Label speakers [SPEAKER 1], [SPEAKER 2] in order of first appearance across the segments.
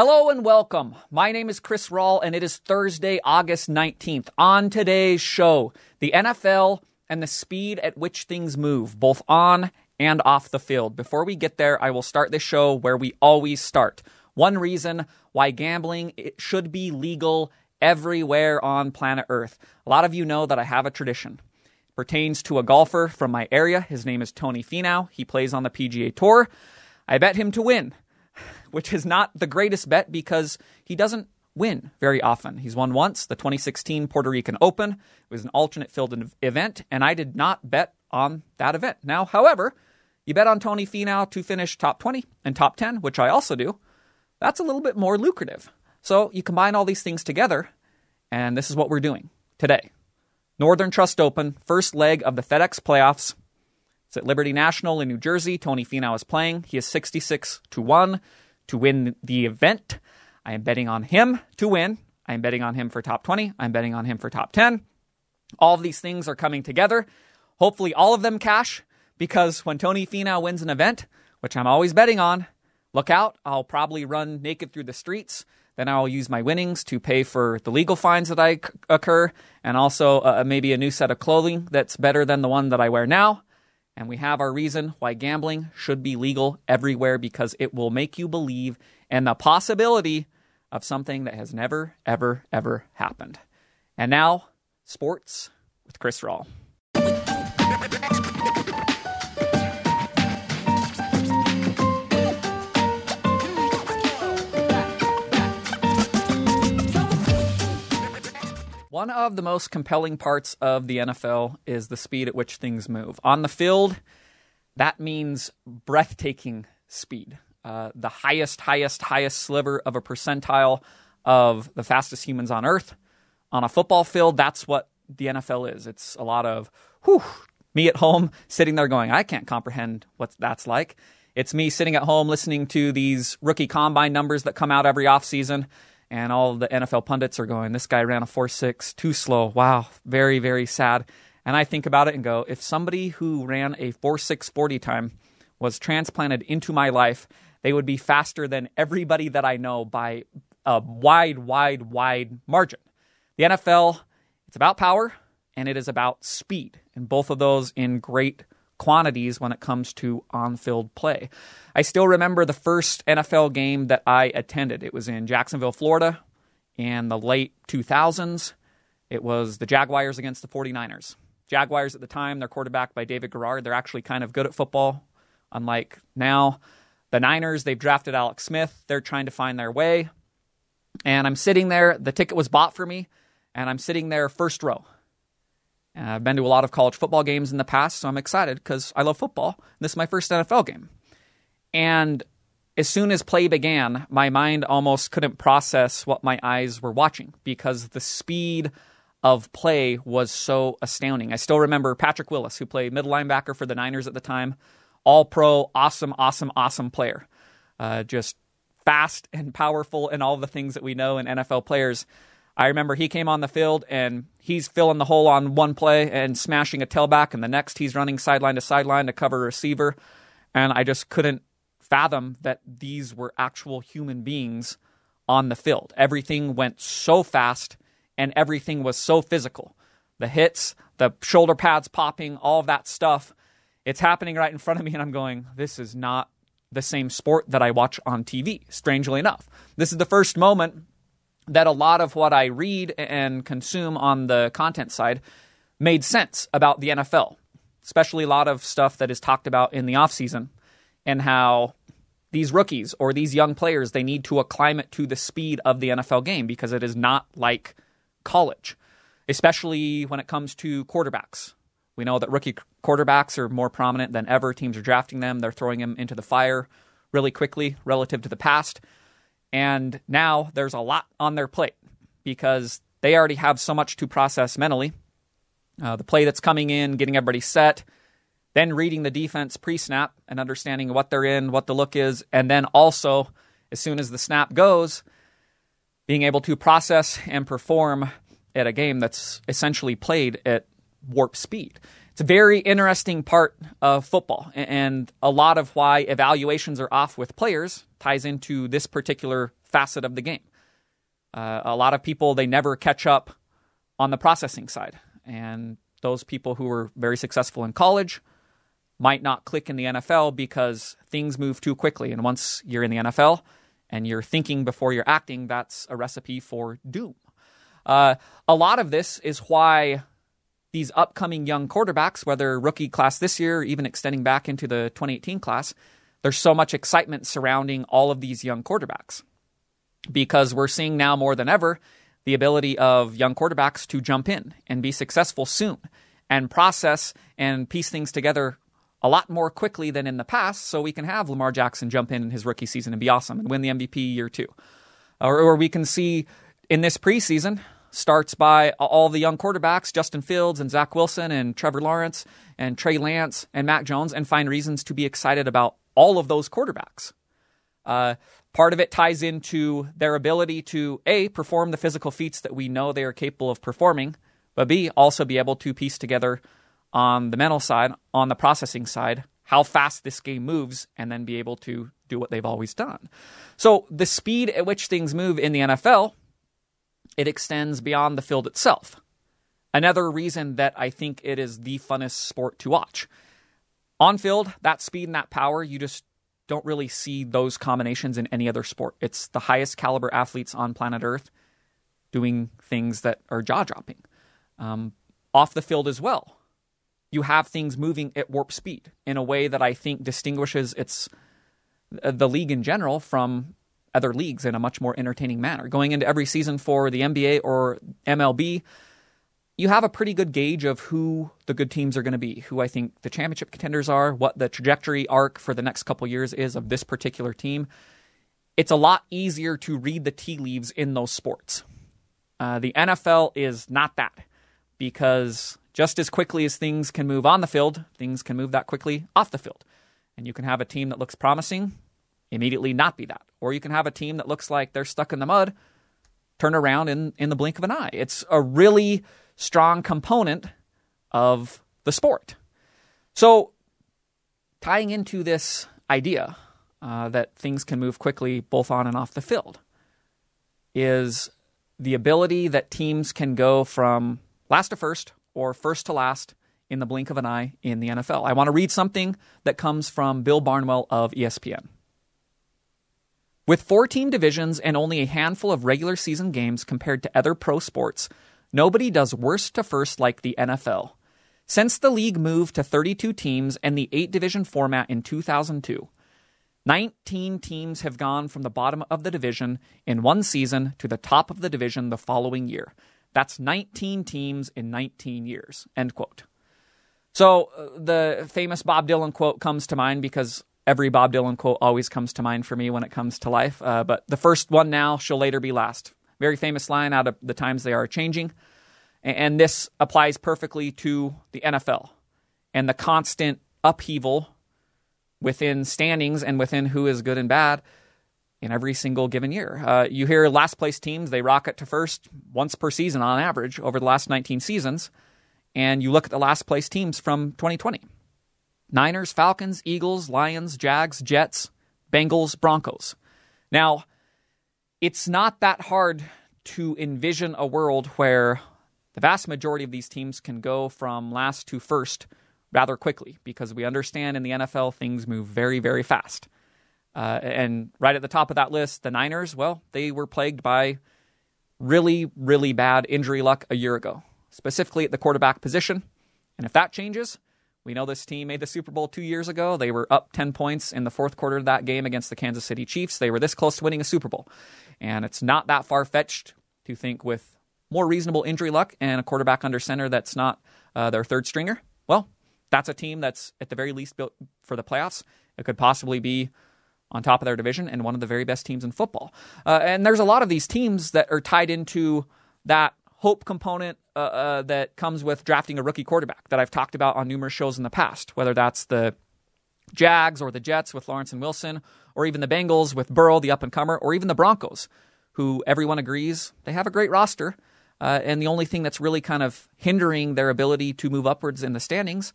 [SPEAKER 1] Hello and welcome. My name is Chris Rawl, and it is Thursday, August 19th. On today's show, the NFL and the speed at which things move, both on and off the field. Before we get there, I will start the show where we always start. One reason why gambling should be legal everywhere on planet Earth. A lot of you know that I have a tradition. It pertains to a golfer from my area. His name is Tony Finau. He plays on the PGA Tour. I bet him to win which is not the greatest bet because he doesn't win very often. He's won once, the 2016 Puerto Rican Open. It was an alternate filled event, and I did not bet on that event. Now, however, you bet on Tony Finau to finish top 20 and top 10, which I also do. That's a little bit more lucrative. So you combine all these things together, and this is what we're doing today. Northern Trust Open, first leg of the FedEx playoffs. It's at Liberty National in New Jersey. Tony Finau is playing. He is 66 to 1 to win the event. I am betting on him to win. I am betting on him for top 20. I'm betting on him for top 10. All of these things are coming together. Hopefully, all of them cash because when Tony Finau wins an event, which I'm always betting on, look out. I'll probably run naked through the streets. Then I'll use my winnings to pay for the legal fines that I c- occur and also uh, maybe a new set of clothing that's better than the one that I wear now. And we have our reason why gambling should be legal everywhere because it will make you believe in the possibility of something that has never, ever, ever happened. And now, sports with Chris Rawl. One of the most compelling parts of the NFL is the speed at which things move. On the field, that means breathtaking speed. Uh, the highest, highest, highest sliver of a percentile of the fastest humans on earth. On a football field, that's what the NFL is. It's a lot of, whew, me at home sitting there going, I can't comprehend what that's like. It's me sitting at home listening to these rookie combine numbers that come out every offseason and all the NFL pundits are going, this guy ran a 4 6, too slow. Wow, very, very sad. And I think about it and go, if somebody who ran a 4 6 40 time was transplanted into my life, they would be faster than everybody that I know by a wide, wide, wide margin. The NFL, it's about power and it is about speed, and both of those in great quantities when it comes to on field play. I still remember the first NFL game that I attended. It was in Jacksonville, Florida, in the late 2000s. It was the Jaguars against the 49ers. Jaguars at the time, they're quarterbacked by David Garrard. They're actually kind of good at football, unlike now. The Niners, they've drafted Alex Smith. They're trying to find their way. And I'm sitting there. The ticket was bought for me, and I'm sitting there first row. And I've been to a lot of college football games in the past, so I'm excited because I love football. This is my first NFL game. And as soon as play began, my mind almost couldn't process what my eyes were watching because the speed of play was so astounding. I still remember Patrick Willis, who played middle linebacker for the Niners at the time, all pro, awesome, awesome, awesome player. Uh, just fast and powerful and all the things that we know in NFL players. I remember he came on the field and he's filling the hole on one play and smashing a tailback, and the next he's running sideline to sideline to cover a receiver. And I just couldn't fathom that these were actual human beings on the field. Everything went so fast and everything was so physical. The hits, the shoulder pads popping, all of that stuff. It's happening right in front of me, and I'm going, this is not the same sport that I watch on TV, strangely enough. This is the first moment that a lot of what I read and consume on the content side made sense about the NFL, especially a lot of stuff that is talked about in the offseason and how these rookies or these young players they need to acclimate to the speed of the NFL game because it is not like college, especially when it comes to quarterbacks. We know that rookie quarterbacks are more prominent than ever. Teams are drafting them, they're throwing them into the fire really quickly relative to the past. And now there's a lot on their plate because they already have so much to process mentally. Uh, the play that's coming in, getting everybody set, then reading the defense pre snap and understanding what they're in, what the look is, and then also, as soon as the snap goes, being able to process and perform at a game that's essentially played at warp speed. It's a very interesting part of football, and a lot of why evaluations are off with players ties into this particular facet of the game. Uh, a lot of people they never catch up on the processing side, and those people who were very successful in college might not click in the NFL because things move too quickly. And once you're in the NFL and you're thinking before you're acting, that's a recipe for doom. Uh, a lot of this is why these upcoming young quarterbacks, whether rookie class this year, or even extending back into the 2018 class, there's so much excitement surrounding all of these young quarterbacks because we're seeing now more than ever the ability of young quarterbacks to jump in and be successful soon and process and piece things together a lot more quickly than in the past so we can have Lamar Jackson jump in in his rookie season and be awesome and win the MVP year two. Or, or we can see in this preseason starts by all the young quarterbacks, Justin Fields and Zach Wilson and Trevor Lawrence and Trey Lance and Mac Jones, and find reasons to be excited about all of those quarterbacks. Uh, part of it ties into their ability to A, perform the physical feats that we know they are capable of performing, but B, also be able to piece together on the mental side, on the processing side, how fast this game moves, and then be able to do what they've always done. So the speed at which things move in the NFL it extends beyond the field itself. Another reason that I think it is the funnest sport to watch. On field, that speed and that power, you just don't really see those combinations in any other sport. It's the highest caliber athletes on planet Earth doing things that are jaw dropping. Um, off the field as well, you have things moving at warp speed in a way that I think distinguishes its uh, the league in general from other leagues in a much more entertaining manner. Going into every season for the NBA or MLB, you have a pretty good gauge of who the good teams are going to be, who I think the championship contenders are, what the trajectory arc for the next couple years is of this particular team. It's a lot easier to read the tea leaves in those sports. Uh, the NFL is not that because just as quickly as things can move on the field, things can move that quickly off the field. And you can have a team that looks promising immediately not be that. Or you can have a team that looks like they're stuck in the mud, turn around in, in the blink of an eye. It's a really strong component of the sport. So, tying into this idea uh, that things can move quickly both on and off the field is the ability that teams can go from last to first or first to last in the blink of an eye in the NFL. I want to read something that comes from Bill Barnwell of ESPN. With 14 divisions and only a handful of regular season games compared to other pro sports, nobody does worst to first like the NFL. Since the league moved to 32 teams and the 8 division format in 2002, 19 teams have gone from the bottom of the division in one season to the top of the division the following year. That's 19 teams in 19 years. End quote. So uh, the famous Bob Dylan quote comes to mind because every Bob Dylan quote always comes to mind for me when it comes to life. Uh, but the first one now shall later be last. Very famous line out of the times they are changing. And this applies perfectly to the NFL and the constant upheaval within standings and within who is good and bad in every single given year. Uh, you hear last place teams, they rocket to first once per season on average over the last 19 seasons. And you look at the last place teams from 2020. Niners, Falcons, Eagles, Lions, Jags, Jets, Bengals, Broncos. Now, it's not that hard to envision a world where the vast majority of these teams can go from last to first rather quickly because we understand in the NFL things move very, very fast. Uh, and right at the top of that list, the Niners, well, they were plagued by really, really bad injury luck a year ago, specifically at the quarterback position. And if that changes, we know this team made the Super Bowl two years ago. They were up 10 points in the fourth quarter of that game against the Kansas City Chiefs. They were this close to winning a Super Bowl. And it's not that far fetched to think with more reasonable injury luck and a quarterback under center that's not uh, their third stringer, well, that's a team that's at the very least built for the playoffs. It could possibly be on top of their division and one of the very best teams in football. Uh, and there's a lot of these teams that are tied into that hope component uh, uh, that comes with drafting a rookie quarterback that I've talked about on numerous shows in the past, whether that's the Jags or the Jets with Lawrence and Wilson, or even the Bengals with Burrow, the up and comer, or even the Broncos, who everyone agrees they have a great roster. Uh, and the only thing that's really kind of hindering their ability to move upwards in the standings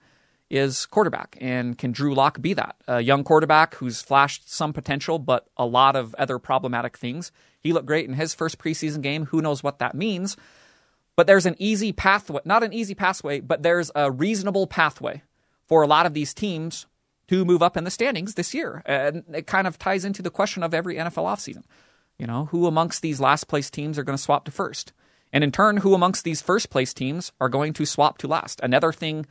[SPEAKER 1] is quarterback. And can Drew Lock be that? A young quarterback who's flashed some potential, but a lot of other problematic things. He looked great in his first preseason game. Who knows what that means? But there's an easy pathway, not an easy pathway, but there's a reasonable pathway for a lot of these teams to move up in the standings this year. And it kind of ties into the question of every NFL offseason. You know, who amongst these last place teams are going to swap to first? And in turn, who amongst these first place teams are going to swap to last? Another thing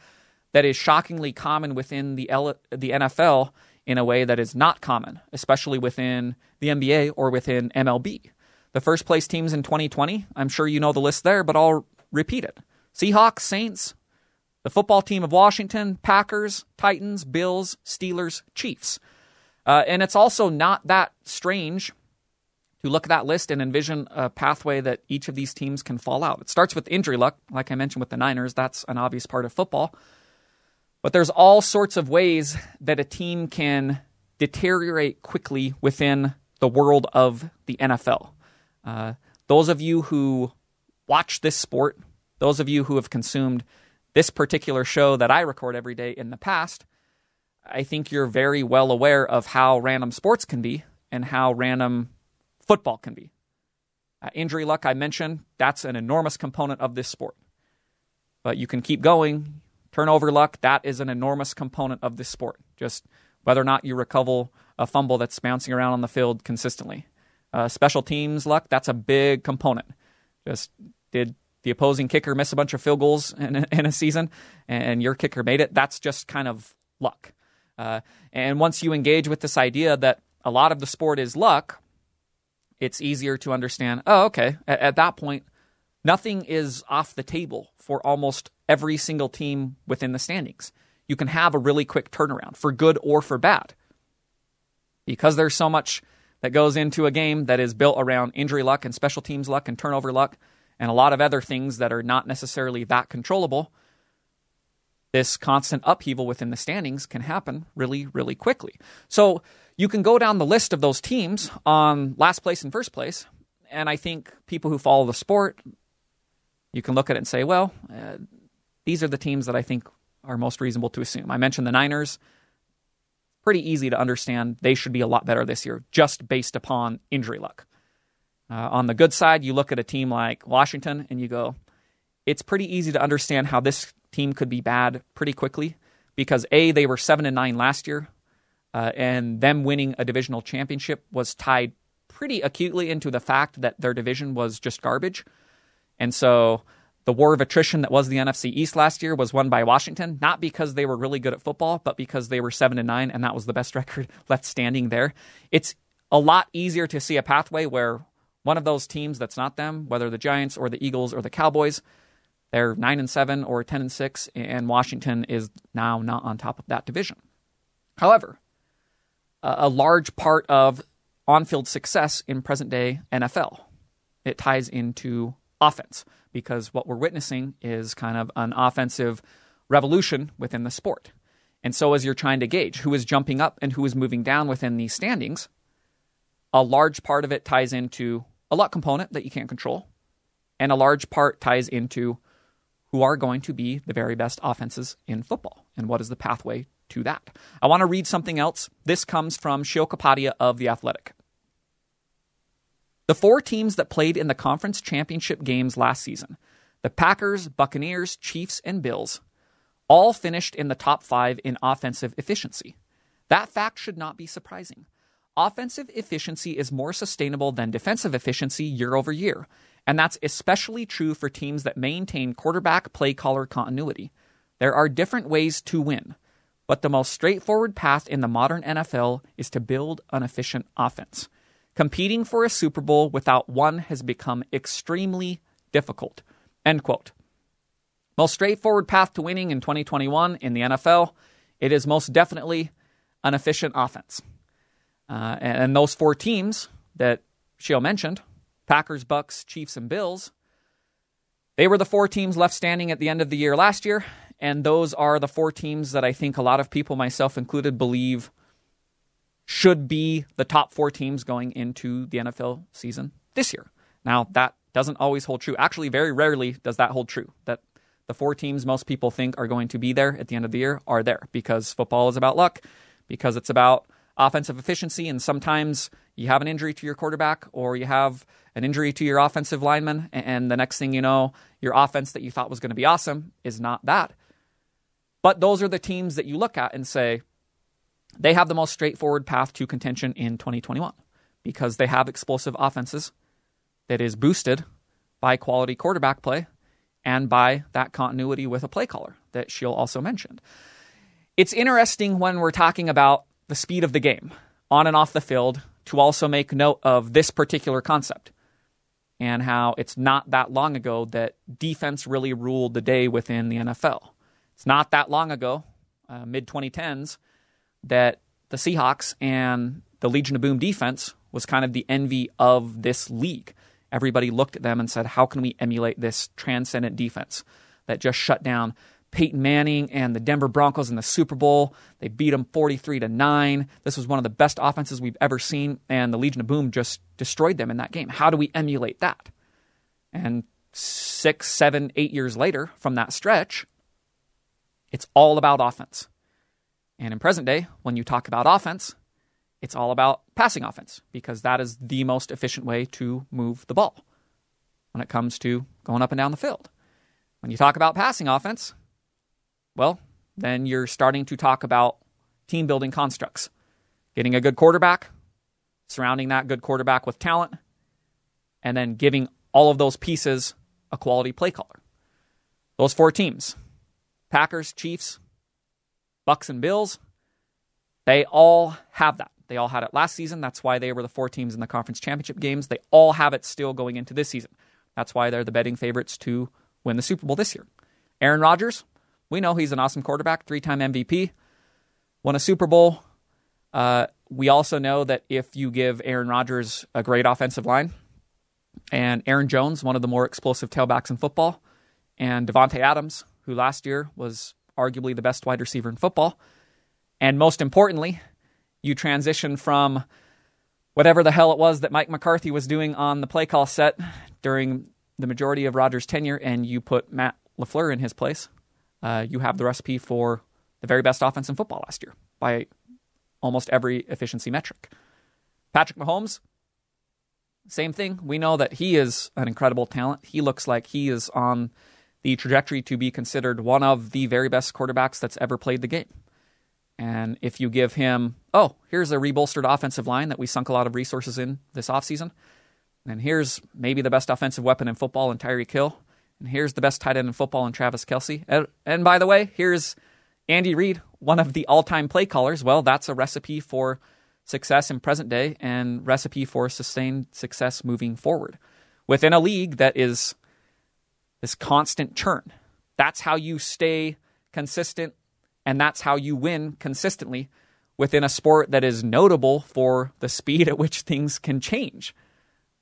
[SPEAKER 1] that is shockingly common within the, L- the NFL in a way that is not common, especially within the NBA or within MLB. The first place teams in 2020, I'm sure you know the list there, but I'll repeat it Seahawks, Saints, the football team of Washington, Packers, Titans, Bills, Steelers, Chiefs. Uh, and it's also not that strange to look at that list and envision a pathway that each of these teams can fall out. It starts with injury luck, like I mentioned with the Niners. That's an obvious part of football. But there's all sorts of ways that a team can deteriorate quickly within the world of the NFL. Uh, those of you who watch this sport, those of you who have consumed this particular show that I record every day in the past, I think you're very well aware of how random sports can be and how random football can be. Uh, injury luck, I mentioned, that's an enormous component of this sport. But you can keep going. Turnover luck, that is an enormous component of this sport. Just whether or not you recover a fumble that's bouncing around on the field consistently. Uh, special teams luck, that's a big component. Just did the opposing kicker miss a bunch of field goals in, in a season and your kicker made it? That's just kind of luck. Uh, and once you engage with this idea that a lot of the sport is luck, it's easier to understand. Oh, okay. At, at, that point, nothing is off the table for almost every single team within the standings. You can have a really quick turnaround for good or for bad. Because there's so much that goes into a game that is built around injury luck and special teams luck and turnover luck and a lot of other things that are not necessarily that controllable, this constant upheaval within the standings can happen really, really quickly. So you can go down the list of those teams on last place and first place, and I think people who follow the sport, you can look at it and say, well, uh, these are the teams that I think are most reasonable to assume. I mentioned the Niners. Pretty easy to understand. They should be a lot better this year, just based upon injury luck. Uh, on the good side, you look at a team like Washington and you go, it's pretty easy to understand how this team could be bad pretty quickly because A, they were 7 and 9 last year, uh, and them winning a divisional championship was tied pretty acutely into the fact that their division was just garbage. And so the war of attrition that was the NFC East last year was won by Washington, not because they were really good at football, but because they were 7 and 9 and that was the best record left standing there. It's a lot easier to see a pathway where one of those teams that's not them, whether the Giants or the Eagles or the Cowboys, they're 9 and 7 or 10 and 6 and Washington is now not on top of that division. However, a large part of on-field success in present-day NFL it ties into offense because what we're witnessing is kind of an offensive revolution within the sport. And so as you're trying to gauge who is jumping up and who is moving down within these standings, a large part of it ties into a luck component that you can't control, and a large part ties into who are going to be the very best offenses in football and what is the pathway to that. I want to read something else. This comes from Sheil Kapadia of The Athletic. The four teams that played in the conference championship games last season the Packers, Buccaneers, Chiefs, and Bills all finished in the top five in offensive efficiency. That fact should not be surprising. Offensive efficiency is more sustainable than defensive efficiency year over year, and that's especially true for teams that maintain quarterback play caller continuity. There are different ways to win, but the most straightforward path in the modern NFL is to build an efficient offense. Competing for a Super Bowl without one has become extremely difficult. End quote. Most straightforward path to winning in 2021 in the NFL, it is most definitely an efficient offense. Uh, and, those four teams that Sheil mentioned Packers, Bucks, Chiefs, and Bills they were the four teams left standing at the end of the year last year. And those are the four teams that I think a lot of people, myself included, believe should be the top four teams going into the NFL season this year. Now, that doesn't always hold true. Actually, very rarely does that hold true, that The four teams most people think are going to be there at the end of the year are there because football is about luck, because it's about offensive efficiency, and sometimes you have an injury to your quarterback or you have an injury to your offensive lineman, and the next thing you know, your offense that you thought was going to be awesome is not that. But those are the teams that you look at and say, they have the most straightforward path to contention in 2021 because they have explosive offenses that is boosted by quality quarterback play and by that continuity with a play caller that Sheil also mentioned. It's interesting when we're talking about the speed of the game on and off the field to also make note of this particular concept and how it's not that long ago that defense really ruled the day within the NFL. It's not that long ago, uh, mid 2010s, that the Seahawks and the Legion of Boom defense was kind of the envy of this league. Everybody looked at them and said, How can we emulate this transcendent defense that just shut down Peyton Manning and the Denver Broncos in the Super Bowl. They beat them 43 to 9. This was one of the best offenses we've ever seen, and the Legion of Boom just destroyed them in that game. How do we emulate that? And six, seven, eight years later from that stretch, it's all about offense. And in present day, when you talk about offense, it's all about passing offense because that is the most efficient way to move the ball when it comes to going up and down the field. When you talk about passing offense, well, then you're starting to talk about team building constructs. Getting a good quarterback, surrounding that good quarterback with talent, and then giving all of those pieces a quality play caller. Those four teams Packers, Chiefs, Bucks, and Bills they all have that. They all had it last season. That's why they were the four teams in the conference championship games. They all have it still going into this season. That's why they're the betting favorites to win the Super Bowl this year. Aaron Rodgers, we know he's an awesome quarterback, three time MVP, won a Super Bowl. Uh, we also know that if you give Aaron Rodgers a great offensive line, and Aaron Jones, one of the more explosive tailbacks in football, and Davante Adams, who last year was arguably the best wide receiver in football, and most importantly, you transition from whatever the hell it was that Mike McCarthy was doing on the play call set during the majority of Rodgers' tenure, and you put Matt LaFleur in his place uh, you have the recipe for the very best offense in football last year by almost every efficiency metric. Patrick Mahomes, same thing. We know that he is an incredible talent. He looks like he is on the trajectory to be considered one of the very best quarterbacks that's ever played the game. And if you give him, oh, here's a rebolstered offensive line that we sunk a lot of resources in this offseason, and here's maybe the best offensive weapon in football in Tyreek Hill, and here's the best tight end in football in Travis Kelce. And, and by the way, here's Andy Reid, one of the all time play callers. Well, that's a recipe for success in present day and recipe for sustained success moving forward within a league that is this constant churn. That's how you stay consistent and that's how you win consistently within a sport that is notable for the speed at which things can change.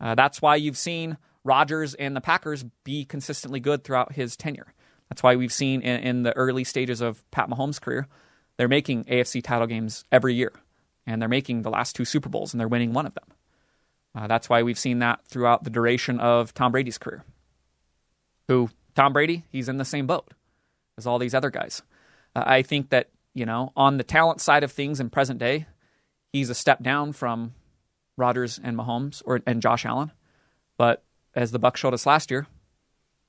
[SPEAKER 1] Uh, that's why you've seen Rodgers and the Packers be consistently good throughout his tenure. That's why we've seen in, in, the early stages of Pat Mahomes' career, they're making AFC title games every year, and they're making the last two Super Bowls, and they're winning one of them. Uh, that's why we've seen that throughout the duration of Tom Brady's career. Who Tom Brady, he's in the same boat as all these other guys. Uh, I think that you know on the talent side of things in present day, he's a step down from Rodgers and Mahomes or and Josh Allen, but as the Buck showed us last year,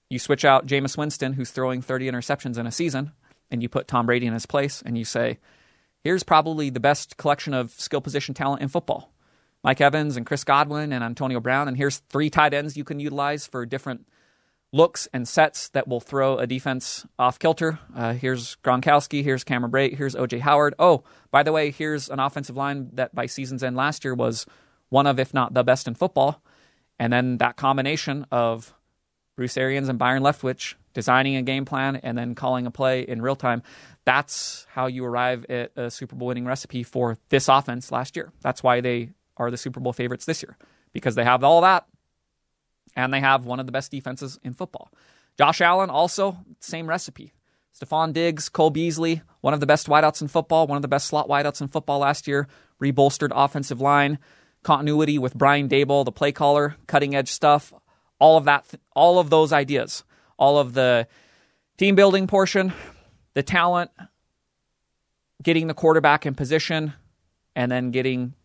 [SPEAKER 1] you switch out Jameis Winston, who's throwing 30 interceptions in a season, and you put Tom Brady in his place, and you say, here's probably the best collection of skill position talent in football. Mike Evans and Chris Godwin and Antonio Brown, and here's three tight ends you can utilize for different looks and sets that will throw a defense off kilter. Uh, here's Gronkowski, here's Cameron Brate, here's OJ Howard. Oh, by the way, here's an offensive line that by season's end last year was one of, if not the best in football. And then that combination of Bruce Arians and Byron Leftwich designing a game plan and then calling a play in real time, that's how you arrive at a Super Bowl winning recipe for this offense last year. That's why they are the Super Bowl favorites this year because they have all that and they have one of the best defenses in football. Josh Allen also same recipe. Stefon Diggs, Cole Beasley, one of the best wideouts in football, one of the best slot wideouts in football last year, rebolstered offensive line continuity with Brian Daboll, the play caller, cutting edge stuff, all of that, all of those ideas, all of the Team building portion, the talent, getting the quarterback in position, and then getting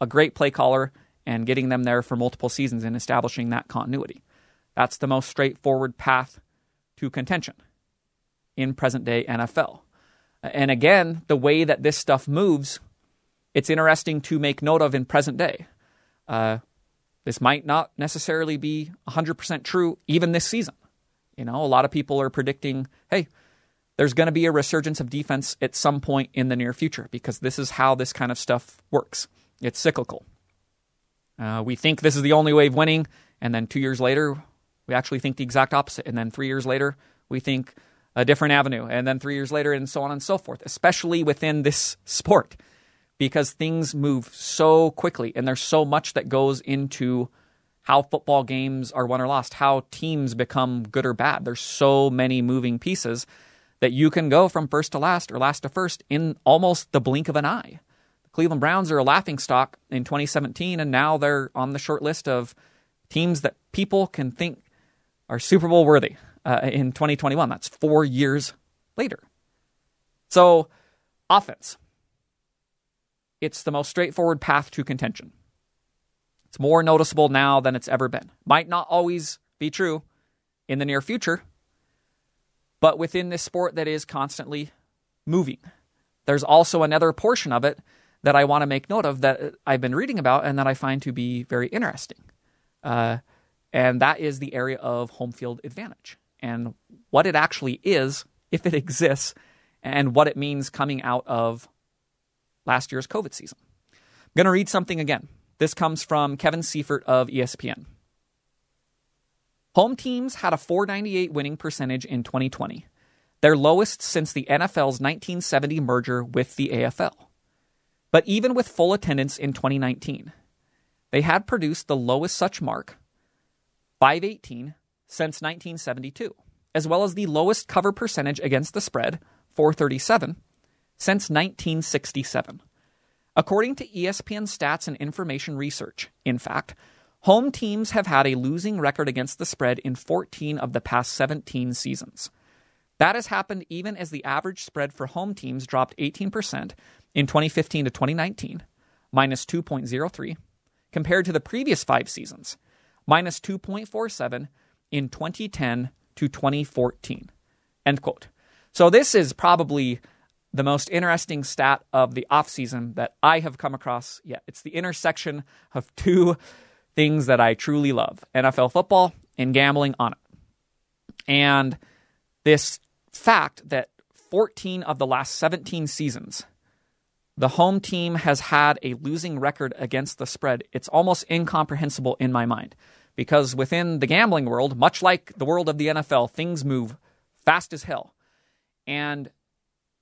[SPEAKER 1] a great play caller and getting them there for multiple seasons and establishing that continuity. That's the most straightforward path to contention in present day NFL. And again, the way that this stuff moves, it's interesting to make note of in present day. Uh, this might not necessarily be 100% true even this season. You know, a lot of people are predicting, hey, there's going to be a resurgence of defense at some point in the near future because this is how this kind of stuff works. It's cyclical. Uh, we think this is the only way of winning, and then two years later, we actually think the exact opposite. And then three years later, we think a different avenue. And then three years later, and so on and so forth, especially within this sport because things move so quickly and there's so much that goes into how football games are won or lost, how teams become good or bad. There's so many moving pieces that you can go from first to last or last to first in almost the blink of an eye. Cleveland Browns are a laughing stock in 2017, and now they're on the short list of teams that people can think are Super Bowl worthy uh, in 2021. That's four years later. So, offense it's the most straightforward path to contention. It's more noticeable now than it's ever been. Might not always be true in the near future, but within this sport that is constantly moving, there's also another portion of it that I want to make note of that I've been reading about and that I find to be very interesting. Uh, and that is the area of home field advantage and what it actually is, if it exists, and what it means coming out of last year's COVID season. I'm going to read something again. This comes from Kevin Seifert of ESPN. Home teams had a 498 winning percentage in 2020, their lowest since the NFL's 1970 merger with the AFL. But even with full attendance in 2019, they had produced the lowest such mark, 518, since 1972, as well as the lowest cover percentage against the spread, 437, since 1967. According to ESPN Stats and Information Research, in fact, home teams have had a losing record against the spread in 14 of the past 17 seasons. That has happened even as the average spread for home teams dropped 18% in 2015 to 2019, minus 2.03, compared to the previous five seasons, minus 2.47 in 2010 to 2014. End quote. So this is probably the most interesting stat of the offseason that I have come across yet. It's the intersection of two things that I truly love NFL football and gambling on it. And this fact that 14 of the last 17 seasons, the home team has had a losing record against the spread, it's almost incomprehensible in my mind. Because within the gambling world, much like the world of the NFL, things move fast as hell. And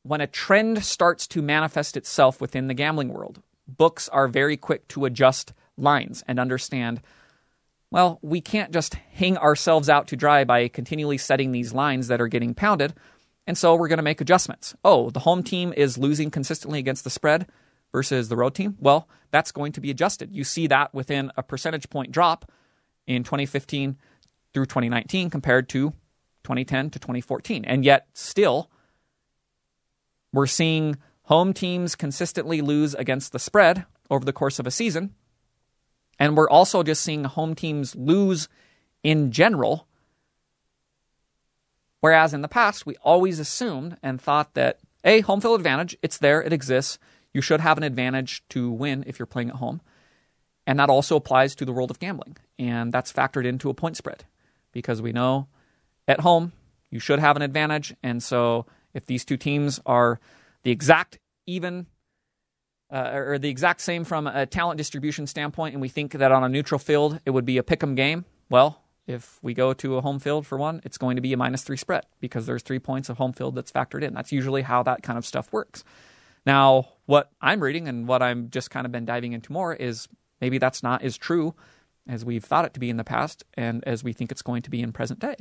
[SPEAKER 1] when a trend starts to manifest itself within the gambling world, books are very quick to adjust lines and understand well, we can't just hang ourselves out to dry by continually setting these lines that are getting pounded. And so we're going to make adjustments. Oh, the home team is losing consistently against the spread versus the road team. Well, that's going to be adjusted. You see that within a percentage point drop in 2015 through 2019 compared to 2010 to 2014. And yet, still, we're seeing home teams consistently lose against the spread over the course of a season. And we're also just seeing home teams lose in general. Whereas in the past, we always assumed and thought that, a home field advantage, it's there, it exists. You should have an advantage to win if you're playing at home. And that also applies to the world of gambling. And that's factored into a point spread because we know at home, you should have an advantage. And so if these two teams are the exact even uh, or the exact same from a talent distribution standpoint, and we think that on a neutral field it would be a pick 'em game, well, if we go to a home field for one, it's going to be a minus three spread because there's three points of home field that's factored in. That's usually how that kind of stuff works. Now, what I'm reading and what I'm just kind of been diving into more is maybe that's not as true as we've thought it to be in the past and as we think it's going to be in present day.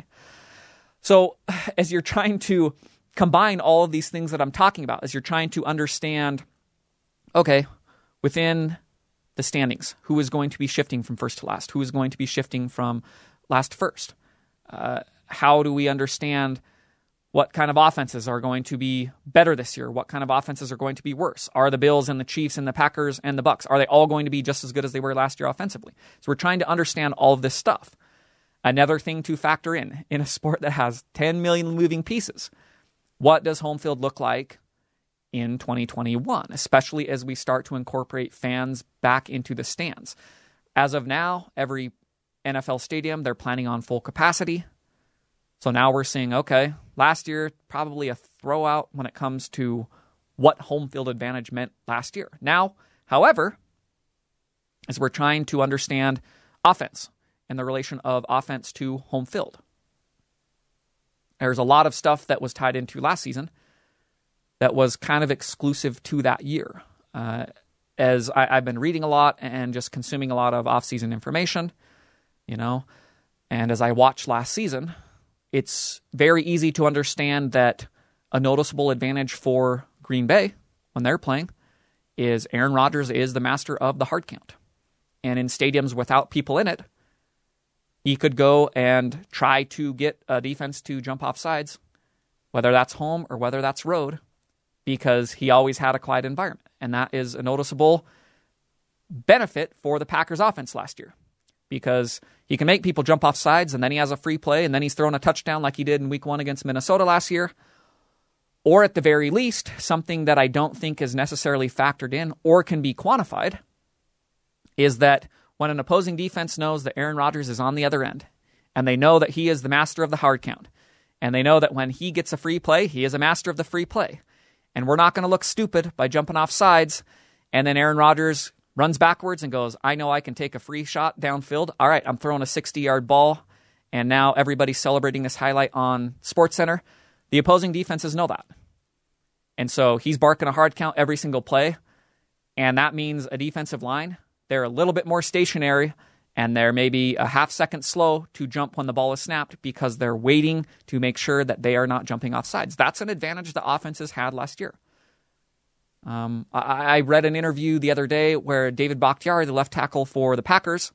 [SPEAKER 1] So, as you're trying to combine all of these things that I'm talking about as you're trying to understand okay, within the standings, who is going to be shifting from first to last? Who is going to be shifting from last first? Uh, how do we understand What kind of offenses are going to be better this year? What kind of offenses are going to be worse? Are the Bills and the Chiefs and the Packers and the Bucks are they all going to be just as good as they were last year offensively? So we're trying to understand all of this stuff. Another thing to factor in in a sport that has 10 million moving pieces. What does home field look like in 2021, especially as we start to incorporate fans back into the stands? As of now, every NFL stadium, they're planning on full capacity. So now we're seeing, okay, last year, probably a throwout when it comes to what home field advantage meant last year. Now, however, as we're trying to understand offense and the relation of offense to home field. There's a lot of stuff that was tied into last season that was kind of exclusive to that year. Uh, as I, have been reading a lot and just consuming a lot of off-season information, you know, and as I watched last season, it's very easy to understand that a noticeable advantage for Green Bay when they're playing is Aaron Rodgers is the master of the hard count. And in stadiums without people in it, he could go and try to get a defense to jump off sides, whether that's home or whether that's road, because he always had a quiet environment. And that is a noticeable benefit for the Packers offense last year because he can make people jump off sides and then he has a free play and then he's throwing a touchdown like he did in week one against Minnesota last year. Or at the very least, something that I don't think is necessarily factored in or can be quantified is that when an opposing defense knows that Aaron Rodgers is on the other end and they know that he is the master of the hard count and they know that when he gets a free play, he is a master of the free play. And we're not going to look stupid by jumping off sides and then Aaron Rodgers runs backwards and goes, I know I can take a free shot downfield. All right, I'm throwing a 60 yard ball, and now everybody's celebrating this highlight on Sports Center. The opposing defenses know that. And so he's barking a hard count every single play. And that means a defensive line, they're a little bit more stationary and they're maybe a half second slow to jump when the ball is snapped because they're waiting to make sure that they are not jumping off sides. That's an advantage the offenses had last year. Um, I, I, read an interview the other day where David Bakhtiari, the left tackle for the Packers,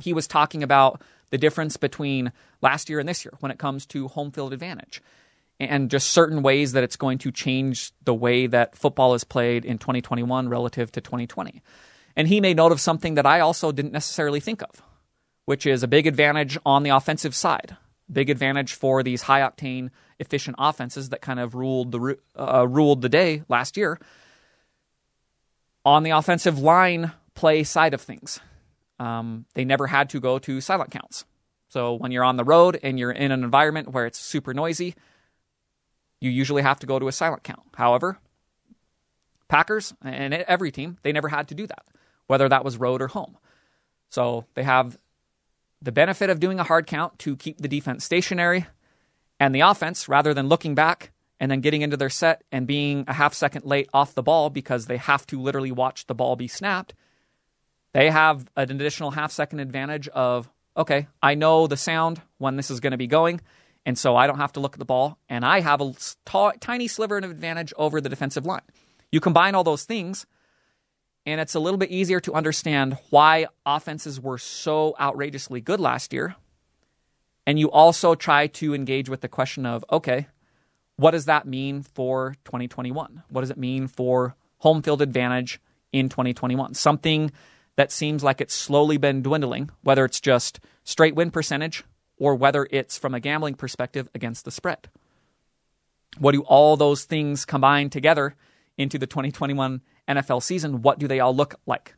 [SPEAKER 1] he was talking about the difference between last year and this year when it comes to home field advantage and just certain ways that it's going to change the way that football is played in 2021 relative to 2020. And he made note of something that I also didn't necessarily think of, which is a big advantage on the offensive side. Big advantage for these high octane efficient offenses that kind of ruled the uh, ruled the day last year. On the offensive line play side of things, um, they never had to go to silent counts. So when you're on the road and you're in an environment where it's super noisy, you usually have to go to a silent count. However, Packers and every team, they never had to do that, whether that was road or home. So they have the benefit of doing a hard count to keep the defense stationary and the offense, rather than looking back and then getting into their set and being a half second late off the ball because they have to literally watch the ball be snapped, they have an additional half second advantage of, okay, I know the sound when this is going to be going. And so I don't have to look at the ball, and I have a t- tiny sliver of advantage over the defensive line. You combine all those things, and it's a little bit easier to understand why offenses were so outrageously good last year and you also try to engage with the question of, okay, what does that mean for 2021? What does it mean for home field advantage in 2021? Something that seems like it's slowly been dwindling, whether it's just straight win percentage or whether it's from a gambling perspective against the spread. What do all those things combine together into the 2021 NFL season? What do they all look like?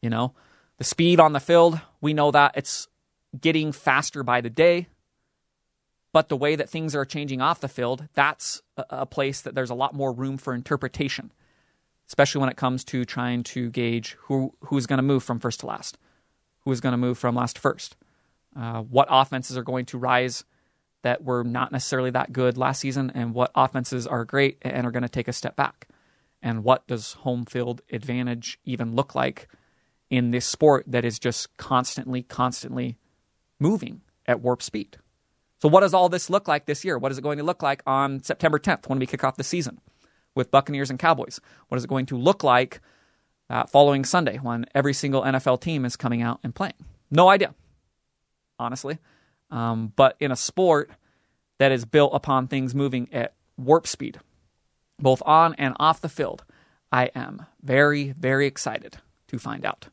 [SPEAKER 1] You know, the speed on the field, we know that it's getting faster by the day. But the way that things are changing off the field, that's a place that there's a lot more room for interpretation, especially when it comes to trying to gauge who who's going to move from first to last, who is going to move from last to first, uh, what offenses are going to rise that were not necessarily that good last season, and what offenses are great and are going to take a step back, and what does home field advantage even look like in this sport that is just constantly, constantly moving at warp speed. So, what does all this look like this year? What is it going to look like on September 10th when we kick off the season with Buccaneers and Cowboys? What is it going to look like uh, following Sunday when every single NFL team is coming out and playing? No idea, honestly. Um, but in a sport that is built upon things moving at warp speed, both on and off the field? I am very, very excited to find out.